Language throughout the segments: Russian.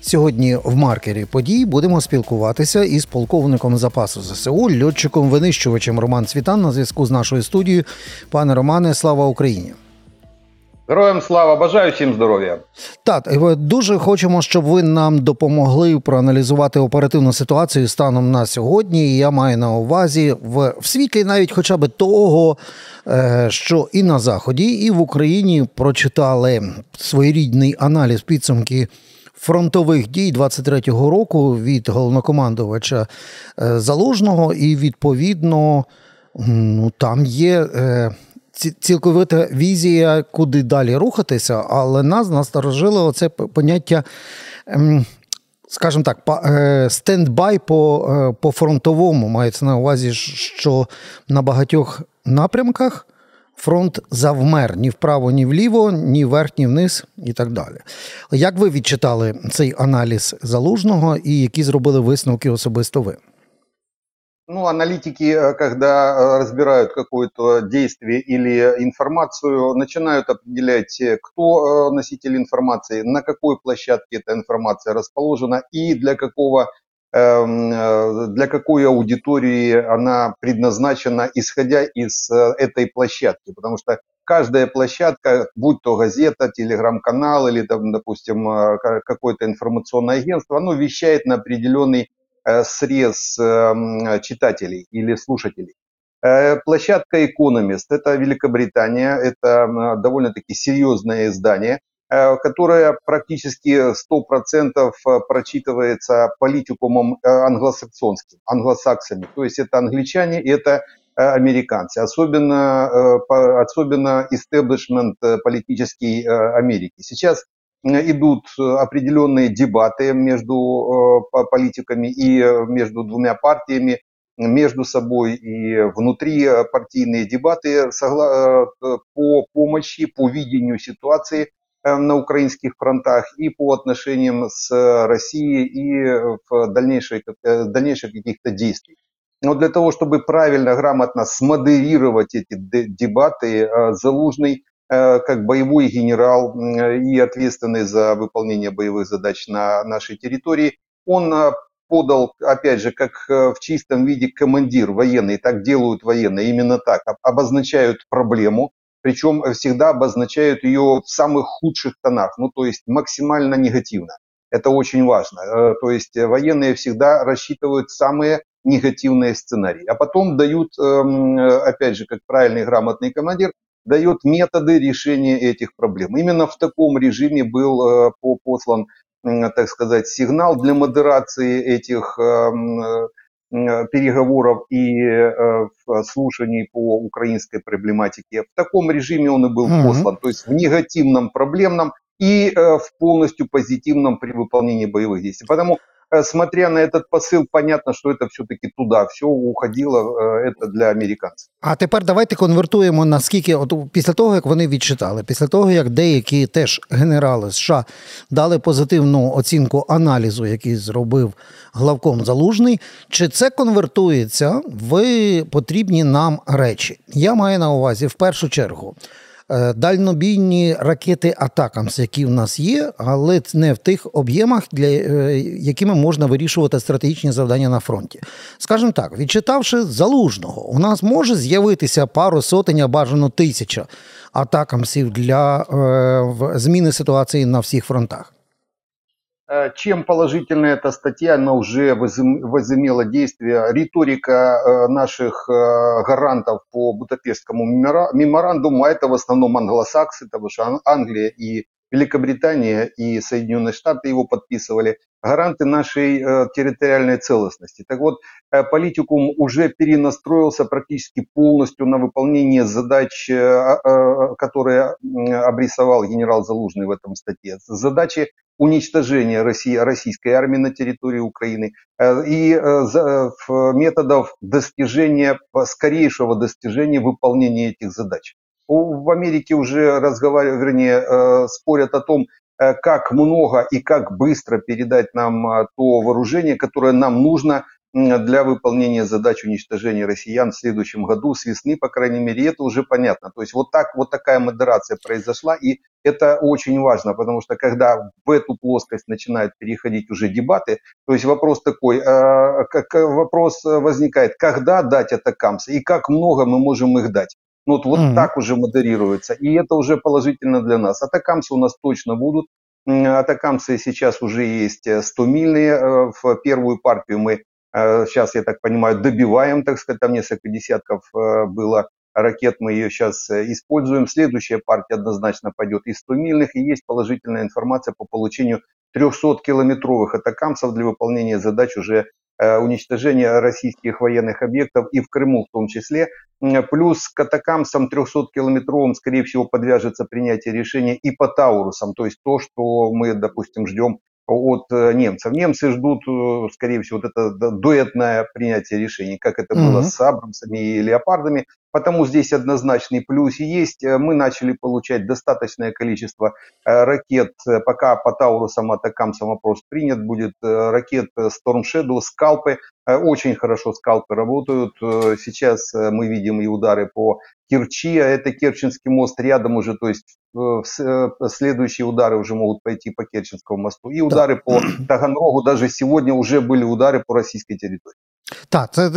Сьогодні в маркері подій будемо спілкуватися із полковником запасу ЗСУ, льотчиком-винищувачем Роман Цвітан на зв'язку з нашою студією. Пане Романе, слава Україні! Героям слава, бажаю всім здоров'я. Так, дуже хочемо, щоб ви нам допомогли проаналізувати оперативну ситуацію станом на сьогодні. Я маю на увазі в, в світлі навіть хоча б того, е, що і на заході, і в Україні прочитали своєрідний аналіз підсумки. Фронтових дій 23-го року від головнокомандувача е, Залужного, і відповідно ну там є е, цілковита візія, куди далі рухатися, але нас насторожило оце поняття, ем, скажімо так, е, стендбай по, по фронтовому. Мається на увазі, що на багатьох напрямках фронт завмер ні вправо, ні вліво, ні вверх, ні вниз і так далі. Як ви відчитали цей аналіз залужного і які зробили висновки особисто ви? Ну, аналитики, э, когда э, разбирают какое-то действие или информацию, начинают определять, э, кто э, носитель информации, на какой площадке эта информация расположена и для какого эм, э, для какой аудитории она предназначена, исходя из э, этой площадки. Потому что каждая площадка, будь то газета, телеграм-канал или, допустим, э, ка- какое-то информационное агентство, оно вещает на определенный э, срез эм, читателей или слушателей. Э, Площадка Economist – это Великобритания, это довольно-таки серьезное издание, э, которое практически 100% прочитывается политикумом э, англосаксонским, англосаксами. То есть это англичане и это э, американцы, особенно, э, особенно истеблишмент э, политический э, Америки. Сейчас э, идут э, определенные дебаты между э, по- политиками и э, между двумя партиями, между собой и внутри э, партийные дебаты э, по помощи, по видению ситуации э, на украинских фронтах и по отношениям с э, Россией и э, в дальнейшей, э, дальнейших каких-то действий. Но для того, чтобы правильно, грамотно смодерировать эти де- дебаты, э, Залужный э, как боевой генерал и ответственный за выполнение боевых задач на нашей территории, он э, подал, опять же, как э, в чистом виде командир военный, так делают военные, именно так, об- обозначают проблему, причем всегда обозначают ее в самых худших тонах, ну то есть максимально негативно. Это очень важно. Э, То есть э, военные всегда рассчитывают самые негативные сценарии, а потом дают, эм, э, опять же, как правильный грамотный командир, дает методы решения этих проблем. Именно в таком режиме был э, по- послан, так сказать, сигнал для модерации этих эм, э, переговоров и э, в- слушаний по украинской проблематике. В таком режиме он и был Мгм. послан, то есть в негативном, проблемном и э, в полностью позитивном при выполнении боевых действий. Потому, э, смотря на этот посыл, понятно, что это все-таки туда все уходило, э, это для американцев. А тепер давайте конвертуємо наскільки, от після того, як вони відчитали, після того, як деякі теж генерали США дали позитивну оцінку аналізу, який зробив главком Залужний, чи це конвертується в потрібні нам речі? Я маю на увазі в першу чергу. е, Дальнобійні ракети Атакамс, які в нас є, але не в тих об'ємах, для е, якими можна вирішувати стратегічні завдання на фронті. Скажімо так, відчитавши залужного, у нас може з'явитися пару сотень, а бажано тисяча атакамсів для е, зміни ситуації на всіх фронтах. Э, Чем положительна эта статья, она уже возым- возымела действие. Риторика э, наших э, гарантов по Будапештскому мемора- меморандуму, а это в основном англосаксы, потому что Ан- Англия и Великобритания и Соединенные Штаты его подписывали, гаранты нашей э, территориальной целостности. Так вот, э, политикум уже перенастроился практически полностью на выполнение задач, э, а- которые обрисовал генерал Залужный в этом статье. Задачи уничтожения России, российской армии на территории Украины и методов достижения, скорейшего достижения выполнения этих задач. В Америке уже разговаривают, вернее, э, спорят о том, э, как много и как быстро передать нам э, то вооружение, которое нам нужно для выполнения задач уничтожения россиян в следующем году, с весны, по крайней мере, это уже понятно. То есть вот, так, вот такая модерация произошла, и это очень важно, потому что когда в эту плоскость начинают переходить уже дебаты, то есть вопрос такой, вопрос возникает, когда дать атакамсы и как много мы можем их дать. Ну, вот, вот mm-hmm. так уже модерируется, и это уже положительно для нас. Атакамсы у нас точно будут, атакамсы сейчас уже есть 100-мильные, э, в первую партию мы сейчас, я так понимаю, добиваем, так сказать, там несколько десятков э, было ракет, мы ее сейчас э, используем. Следующая партия однозначно пойдет из 100-мильных, и есть положительная информация по получению 300-километровых атакамсов для выполнения задач уже э, уничтожения российских военных объектов и в Крыму в том числе. Плюс к атакамсам 300-километровым, скорее всего, подвяжется принятие решения и по Таурусам, то есть то, что мы, допустим, ждем от э, немцев. Немцы ждут, э, скорее всего, вот это дуэтное принятие решений, как это mm-hmm. было с Абрамсами и Леопардами. Потому здесь однозначный плюс есть. Э, мы начали получать достаточное количество ракет, пока по Таурусам, Атакамсам вопрос принят, будет ракет Storm Shadow, скалпы. Очень хорошо скалпы работают. Сейчас мы видим и удары по Керчи, а это Керченский мост рядом уже, то есть следующие удары уже могут пойти по Керченскому мосту. И удары да. по Таганрогу, даже сегодня уже были удары по российской территории. Так, це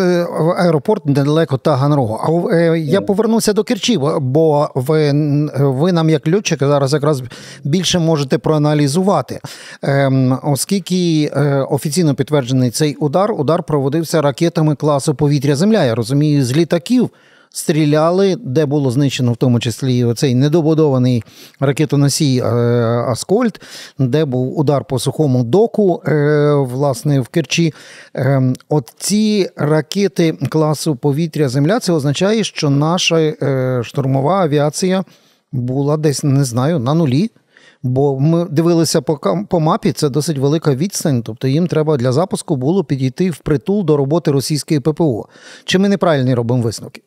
аеропорт недалеко Таганрогу. А я повернуся до Керчі, бо ви ви нам, як льотчик, зараз якраз більше можете проаналізувати. Ем, Оскільки офіційно підтверджений цей удар, удар проводився ракетами класу повітря-Земля. Я розумію, з літаків стріляли, де було знищено в тому числі цей недобудований ракетоносій е, Аскольд, де був удар по сухому доку, е, власне, в Керчі. Е, от ці ракети класу повітря-Земля, це означає, що наша штурмова авіація була десь, не знаю, на нулі. Бо ми дивилися по по мапі, це досить велика відстань. Тобто їм треба для запуску було підійти в притул до роботи російської ППО. Чи ми неправильні робимо висновки?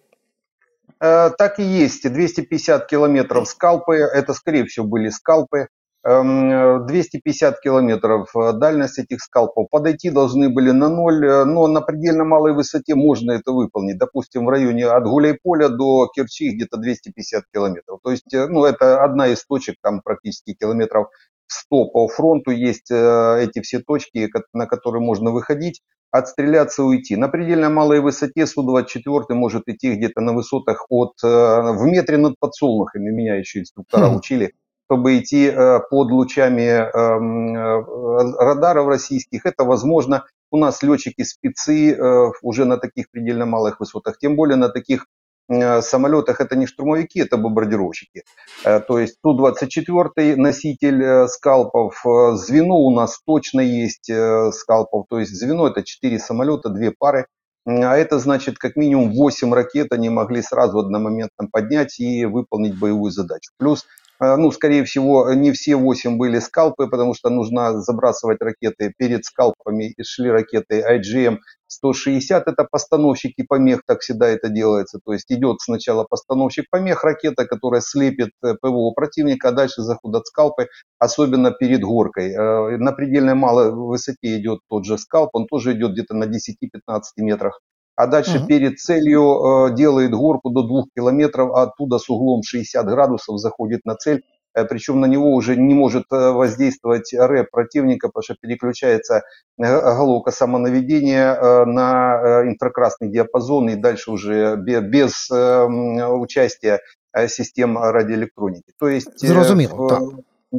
Э, так и есть. 250 километров скалпы, это скорее всего были скалпы. 250 эм, километров э, дальность этих скалпов. Подойти должны были на ноль, э, но на предельно малой высоте можно это выполнить. Допустим, в районе от Гуляйполя до Керчи где-то 250 километров. То есть, ну, это одна из точек, там практически километров 100 по фронту есть эти все точки, на которые можно выходить отстреляться и уйти. На предельно малой высоте Су-24 может идти где-то на высотах от, э, в метре над подсолнухами, меня еще инструктора хм. учили, чтобы идти э, под лучами эм, э, радаров российских. Это возможно. У нас летчики спецы уже на таких предельно малых высотах, тем более на таких Э, самолетах это не штурмовики, это бомбардировщики. Э, то есть Ту-24 носитель э, скалпов, звено у нас точно есть скалпов, то есть звено это 4 самолета, 2 пары. А это значит, как минимум 8 ракет они могли сразу одномоментно поднять и выполнить боевую задачу. Плюс ну, скорее всего, не все 8 были скалпы, потому что нужно забрасывать ракеты. Перед скалпами шли ракеты IGM 160 это постановщики помех, так всегда это делается. То есть идет сначала постановщик помех, ракета, которая слепит э, ПВО противника, а дальше заходят скалпы, особенно перед горкой. Э, на предельно малой высоте идет тот же скалп, он тоже идет где-то на 10-15 метрах. А дальше угу. перед целью э, делает горку до 2 километров, а оттуда с углом 60 градусов заходит на цель причем на него уже не может э, воздействовать рэп противника, потому что переключается э, головка самонаведения на инфракрасный диапазон и дальше уже без участия систем радиоэлектроники. То есть Зрозуміло, так.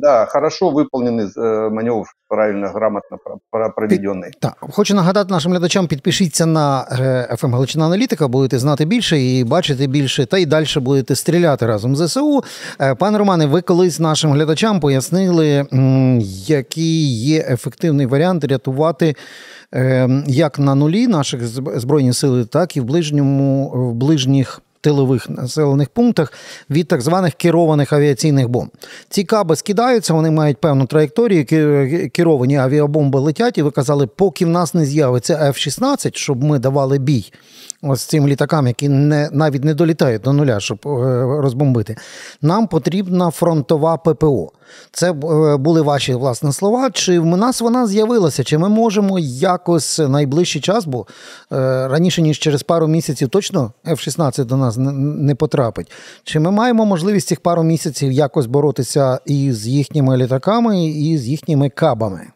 Да, хорошо выполнений маневр, правильно, грамотно проведений. Так, хочу нагадати нашим глядачам, підпишіться на FM Галичина Аналітика, будете знати більше і бачити більше, та й далі будете стріляти разом з ЗСУ. Пане Романе, ви колись нашим глядачам пояснили, який є ефективний варіант рятувати як на нулі наших збройні сили, так і в ближньому в ближніх тилових населених пунктах від так званих керованих авіаційних бомб. Ці каби скидаються, вони мають певну траєкторію, керовані авіабомби летять, і ви казали, поки в нас не з'явиться F-16, щоб ми давали бій ось цим літакам, які не навіть не долітають до нуля, щоб е, розбомбити. Нам потрібна фронтова ППО. Це е, були ваші власне слова. Чи в нас вона з'явилася? Чи ми можемо якось найближчий час, бо е, раніше ніж через пару місяців точно F-16 до нас не потрапить? Чи ми маємо можливість цих пару місяців якось боротися із їхніми літаками і з їхніми кабами?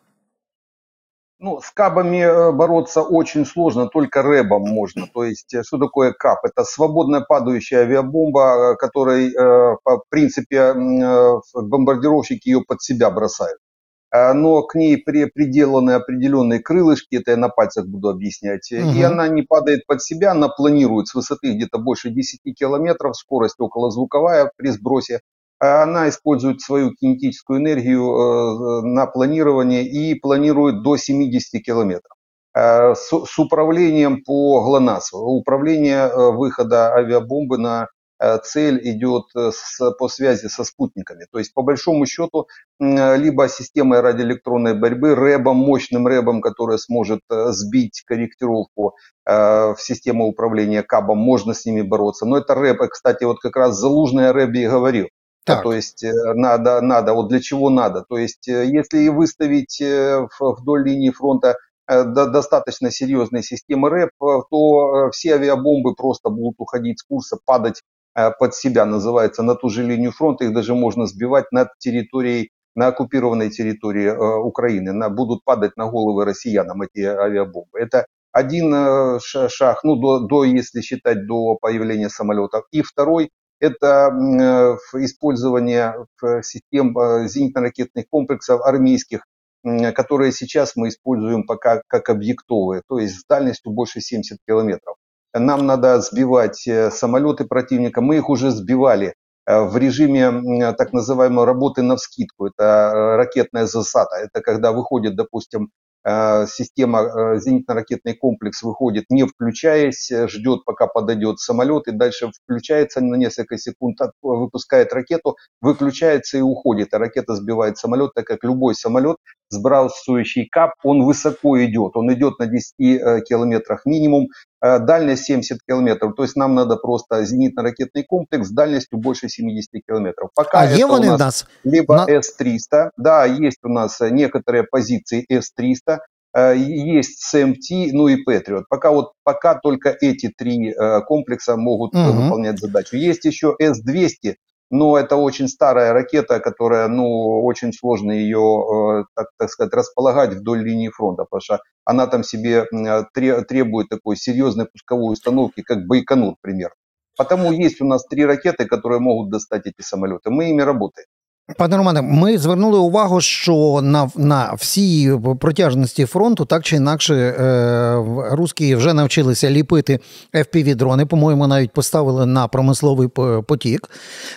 Ну, с кабами э, бороться очень сложно, только рэбом можно. То есть, э, что такое каб? Это свободная падающая авиабомба, э, которой, в принципе, бомбардировщики ее под себя бросают. Но к ней приделаны определенные крылышки, это я на пальцах буду объяснять. Угу. И она не падает под себя, она планирует с высоты где-то больше 10 километров, скорость околозвуковая при сбросе она использует свою кинетическую энергию э, на планирование и планирует до 70 километров. Э, с, с управлением по ГЛОНАСС. Управление э, выхода авиабомбы на цель идет с, по связи со спутниками. То есть, по большому счету, либо системой радиоэлектронной борьбы, рэбом, мощным рэбом, который сможет сбить корректировку в систему управления КАБом, можно с ними бороться. Но это рэб, кстати, вот как раз Залужный о рэбе и говорил. Так. То есть э, надо, надо, вот для чего надо. То есть э, если выставить э, вдоль линии фронта достаточно серьезные системы РЭП, то все авиабомбы просто будут уходить с курса, падать под себя, называется, на ту же линию фронта. Их даже можно сбивать над территорией, на оккупированной территории Украины. На, будут падать на головы россиянам эти авиабомбы. Это один шаг, ну, до, до, если считать до появления самолетов. И второй, это э, использование систем э, зенитно-ракетных комплексов армейских, которые сейчас мы используем пока как объектовые, то есть с дальностью больше 70 километров. Нам надо сбивать э, самолеты противника, мы их уже сбивали в режиме так называемой работы на вскидку. Это ракетная засада. Это когда выходит, допустим, система, э, зенитно-ракетный комплекс выходит, не включаясь, э, ждет, пока подойдет самолет, и дальше включается на несколько секунд, выпускает ракету, выключается и уходит. А ракета сбивает самолет, так как любой самолет, сбрасывающий кап, он высоко идет. Он идет на 10 километрах минимум, дальность 70 километров. То есть нам надо просто зенитно-ракетный комплекс с дальностью больше 70 километров. Пока а это у нас, нас либо на... С-300, да, есть у нас некоторые позиции С-300, Э, есть CMT, ну и Patriot. Пока вот пока только эти три э, комплекса могут угу. выполнять задачу. Есть еще S200, но это очень старая ракета, которая, ну, очень сложно ее, так, так сказать, располагать вдоль линии фронта, потому что она там себе требует такой серьезной пусковой установки, как Байконур, например. Потому есть у нас три ракеты, которые могут достать эти самолеты. Мы ими работаем. Пане Романе, ми звернули увагу, що на на всій протяжності фронту так чи інакше е, русські вже навчилися ліпити fpv дрони По-моєму, навіть поставили на промисловий потік.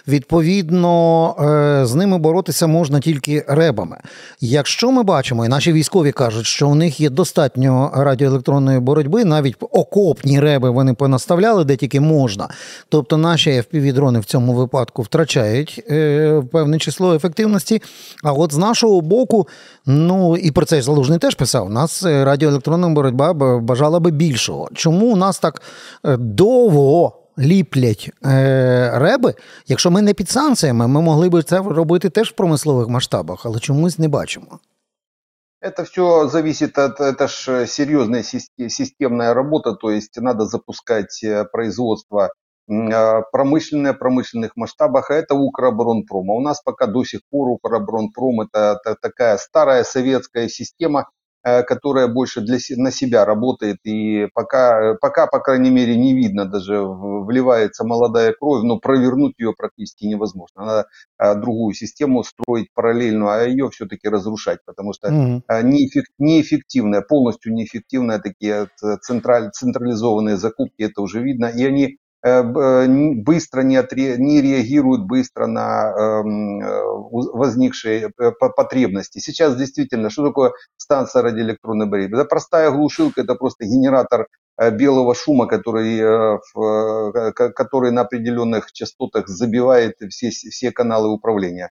Відповідно, е, з ними боротися можна тільки ребами. Якщо ми бачимо, і наші військові кажуть, що у них є достатньо радіоелектронної боротьби, навіть окопні реби вони понаставляли, де тільки можна. Тобто наші fpv дрони в цьому випадку втрачають е, певне число число ефективності. А от з нашого боку, ну і про це ж залужний теж писав: у нас е, радіоелектронна боротьба бажала би більшого. Чому у нас так е, довго? Ліплять е, реби, якщо ми не під санкціями, ми могли б це робити теж в промислових масштабах, але чомусь не бачимо. Это все зависит от, это же серьезная системная работа, то есть надо запускать э, производство а, промышленная, промышленных масштабах, а это Укроборонпром. А у нас пока до сих пор Укроборонпром это, это такая старая советская система, э, которая больше для, на себя работает. И пока, пока, по крайней мере, не видно, даже вливается молодая кровь, но провернуть ее практически невозможно. Надо а, другую систему строить параллельно, а ее все-таки разрушать, потому что mm-hmm. неэффективная, полностью неэффективные такие централь, централизованные закупки, это уже видно. И они Э, э, быстро не, отре, не реагируют быстро на эм, э, возникшие потребности. Сейчас действительно, что такое станция радиоэлектронной борьбы? Это простая глушилка, это просто генератор белого шума, который, который на определенных частотах забивает все, все каналы управления.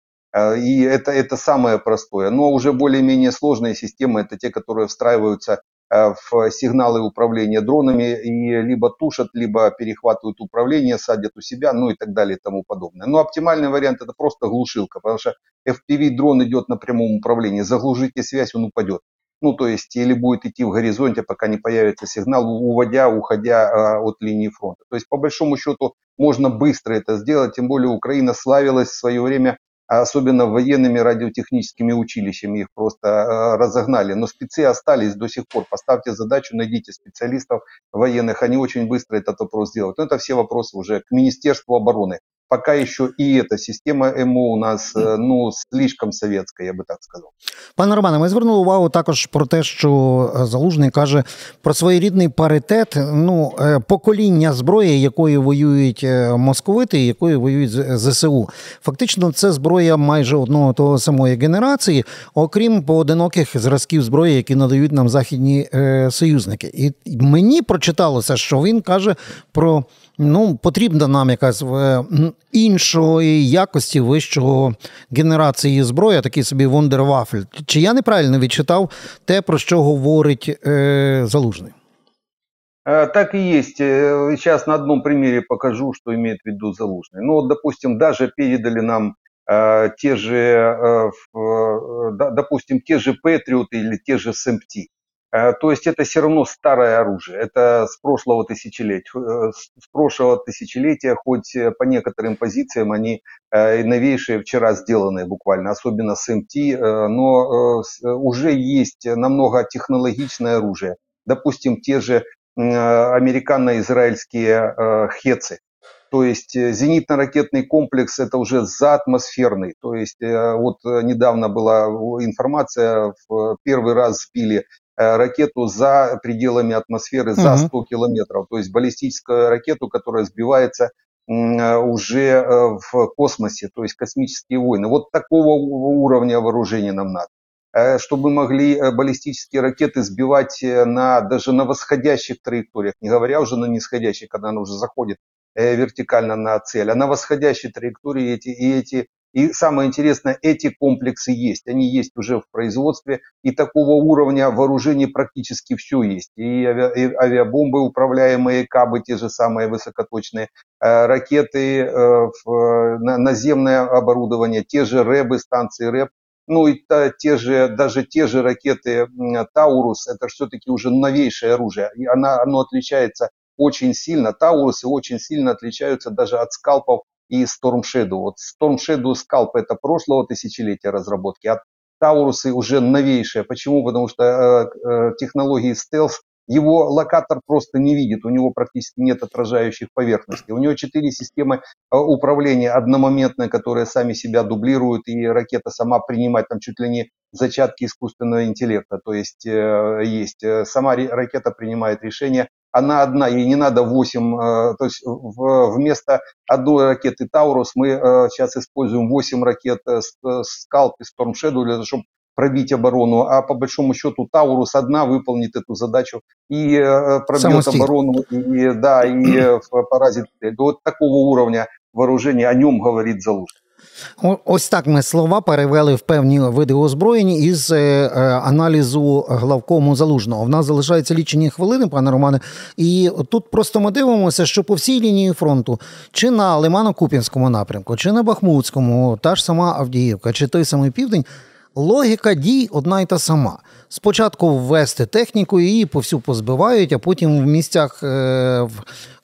И это, это самое простое. Но уже более-менее сложные системы, это те, которые встраиваются в сигналы управления дронами и либо тушат, либо перехватывают управление, садят у себя, ну и так далее и тому подобное. Но оптимальный вариант это просто глушилка, потому что FPV-дрон идет на прямом управлении, заглушите связь, он упадет. Ну, то есть, или будет идти в горизонте, пока не появится сигнал, уводя, уходя а, от линии фронта. То есть, по большому счету, можно быстро это сделать, тем более Украина славилась в свое время особенно военными радиотехническими училищами, их просто э, разогнали. Но спецы остались до сих пор. Поставьте задачу, найдите специалистов военных, они очень быстро этот вопрос сделают. Но это все вопросы уже к Министерству обороны. Пока еще і эта система МО у нас ну слишком совєтська, я би так сказав. Пане Романе, ми звернули увагу також про те, що Залужний каже про своєрідний паритет, ну покоління зброї, якою воюють московити, якою воюють ЗСУ. Фактично, це зброя майже одного того самої генерації, окрім поодиноких зразків зброї, які надають нам західні союзники. І мені прочиталося, що він каже про ну потрібна нам якась іншої якості вищого генерації зброї, такий собі вундервафель. Чи я неправильно відчитав те, про що говорить е, Залужний? Так и есть. Сейчас на одном примере покажу, что имеет в виду Залужный. Ну, вот, допустим, даже передали нам э, те же, э, э, допустим, те же Патриоты или те же СМТ. Э, то есть это все равно старое оружие, это с прошлого тысячелетия, э, с прошлого тысячелетия, хоть э, по некоторым позициям они новейшие, вчера сделанные буквально, особенно с МТ, но уже есть намного технологичное оружие. Допустим, те же американо-израильские хецы, то есть зенитно-ракетный комплекс это уже заатмосферный. То есть вот недавно была информация, в первый раз сбили Э, ракету за пределами атмосферы, за 100 километров. То есть баллистическую ракету, которая сбивается э, уже э, в космосе, то есть космические войны. Вот такого уровня вооружения нам надо чтобы могли баллистические ракеты сбивать на, даже на восходящих траекториях, не говоря уже на нисходящих, когда она уже заходит вертикально на цель, а на восходящей траектории эти, и эти и самое интересное, эти комплексы есть, они есть уже в производстве, и такого уровня вооружений практически все есть. И, ави, и авиабомбы, управляемые кабы, те же самые высокоточные, э, ракеты, э, наземное оборудование, те же рэбы, станции рэб, ну и те же, даже те же ракеты Таурус, это все-таки уже новейшее оружие, и она, оно отличается очень сильно, Таурусы очень сильно отличаются даже от скалпов и Storm Shadow. Вот Storm Shadow Scalp это прошлого тысячелетия разработки, а Таурусы уже новейшие. Почему? Потому что э, э, технологии стелс его локатор просто не видит, у него практически нет отражающих поверхностей. У него четыре системы э, управления одномоментные, которые сами себя дублируют, и ракета сама принимает там чуть ли не зачатки искусственного интеллекта. То есть э, есть э, сама ракета принимает решение она одна, ей не надо 8, э, то есть вместо одной ракеты Таурус мы э, сейчас используем 8 ракет Скалп и Storm Shadow для того, чтобы пробить оборону, а по большому счету Таурус одна выполнит эту задачу и э, пробьет оборону, и, да, и поразит. Вот такого уровня вооружения, о нем говорит Залужный. Ось так ми слова перевели в певні види озброєння із е, е, аналізу главкому залужного. В нас залишаються лічені хвилини, пане Романе. І тут просто ми дивимося, що по всій лінії фронту, чи на Лимано-Куп'янському напрямку, чи на Бахмутському, та ж сама Авдіївка, чи той самий південь, логіка дій одна й та сама. Спочатку ввести техніку, її повсю позбивають, а потім в місцях е,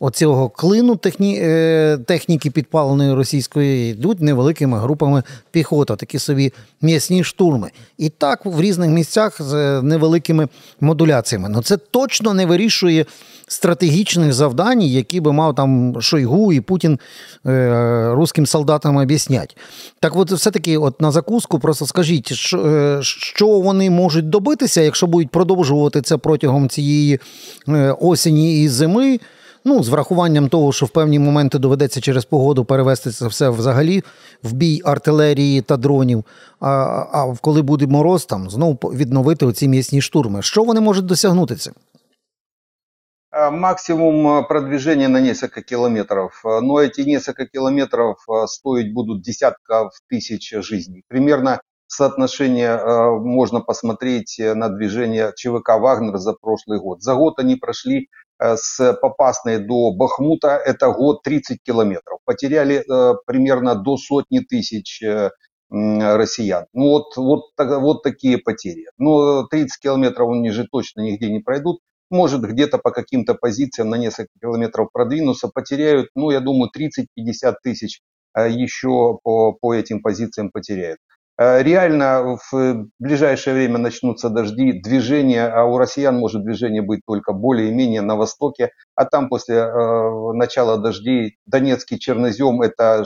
оцього клину техні, е, техніки підпаленої російської йдуть невеликими групами піхота, такі собі м'ясні штурми. І так в різних місцях з невеликими модуляціями. Ну це точно не вирішує стратегічних завдань, які би мав там Шойгу і Путін е, русським солдатам об'яснять. Так от все-таки от на закуску просто скажіть, що, е, що вони можуть добитися, якщо будуть продовжувати це протягом цієї е, осені і зими. Ну, з врахуванням того, що в певні моменти доведеться через погоду перевести це все взагалі в бій артилерії та дронів. А а коли буде мороз, там знову відновити оці м'ясні штурми. Що вони можуть досягнути цим? Максимум продвижения на несколько километров, но эти несколько километров стоить будут десятков тысяч жизней. Примерно соотношение можно посмотреть на движение ЧВК «Вагнер» за прошлый год. За год они прошли с Попасной до Бахмута, это год 30 километров. Потеряли примерно до сотни тысяч россиян. Ну вот, вот, вот такие потери. Но 30 километров они же точно нигде не пройдут. Может где-то по каким-то позициям на несколько километров продвинуться, потеряют, ну я думаю, 30-50 тысяч еще по, по этим позициям потеряют. А, реально в ближайшее время начнутся дожди, движение, а у россиян может движение быть только более-менее на востоке, а там после э, начала дождей Донецкий чернозем это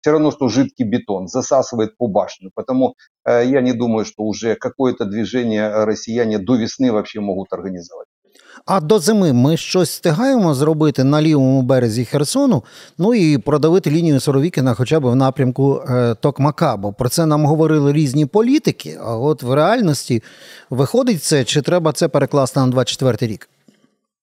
все равно, что жидкий бетон, засасывает по башню. Потому э, я не думаю, что уже какое-то движение россияне до весны вообще могут организовать. А до зими ми щось встигаємо зробити на лівому березі Херсону, ну і продавити лінію Соровікіна хоча б в напрямку е, Токмака. Бо про це нам говорили різні політики. А от в реальності виходить це, чи треба це перекласти на 24 рік?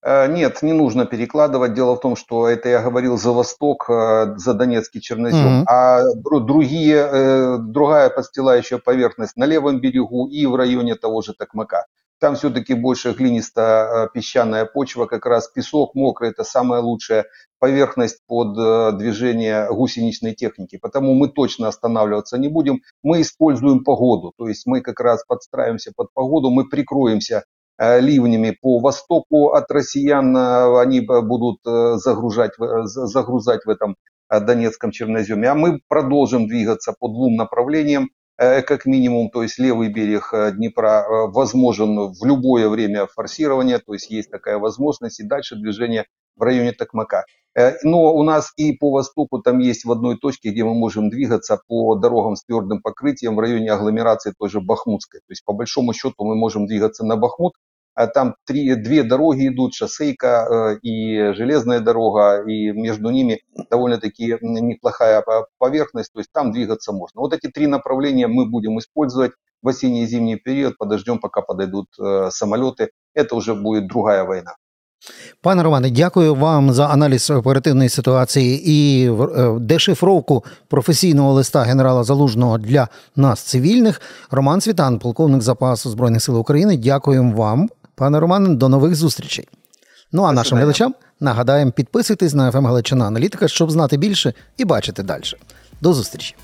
Э, нет, не нужно перекладывать. Дело в том, что это я говорил за Восток, э, за Донецкий чернозем, mm-hmm. а другие, э, другая подстилающая поверхность на левом берегу и в районе того же Токмака. Там все-таки больше глинисто-песчаная почва, как раз песок мокрый, это самая лучшая поверхность под движение гусеничной техники. Потому мы точно останавливаться не будем. Мы используем погоду, то есть мы как раз подстраиваемся под погоду, мы прикроемся Э, ливнями по востоку от россиян, э, они будут э, загружать, загрузать в этом Донецком черноземе. А мы продолжим двигаться по двум направлениям, как минимум, то есть левый берег Днепра возможен в любое время форсирования, то есть есть такая возможность, и дальше движение в районе Токмака. Но у нас и по востоку там есть в одной точке, где мы можем двигаться по дорогам с твердым покрытием в районе агломерации той же Бахмутской. То есть по большому счету мы можем двигаться на Бахмут, там три, две дороги идут, шоссейка э, и железная дорога, и между ними довольно-таки неплохая поверхность, то есть там двигаться можно. Вот эти три направления мы будем использовать в осенний и зимний период, подождем, пока подойдут э, самолеты. Это уже будет другая война. Пане Романе, дякую вам за аналіз оперативної ситуації і е, дешифровку професійного листа генерала Залужного для нас, цивільних. Роман Світан, полковник запасу Збройних сил України. Дякуємо вам Пане Романе, до нових зустрічей. Ну а нашим глядачам нагадаємо, підписуйтесь на ФМ Галичина Аналітика, щоб знати більше і бачити далі. До зустрічі.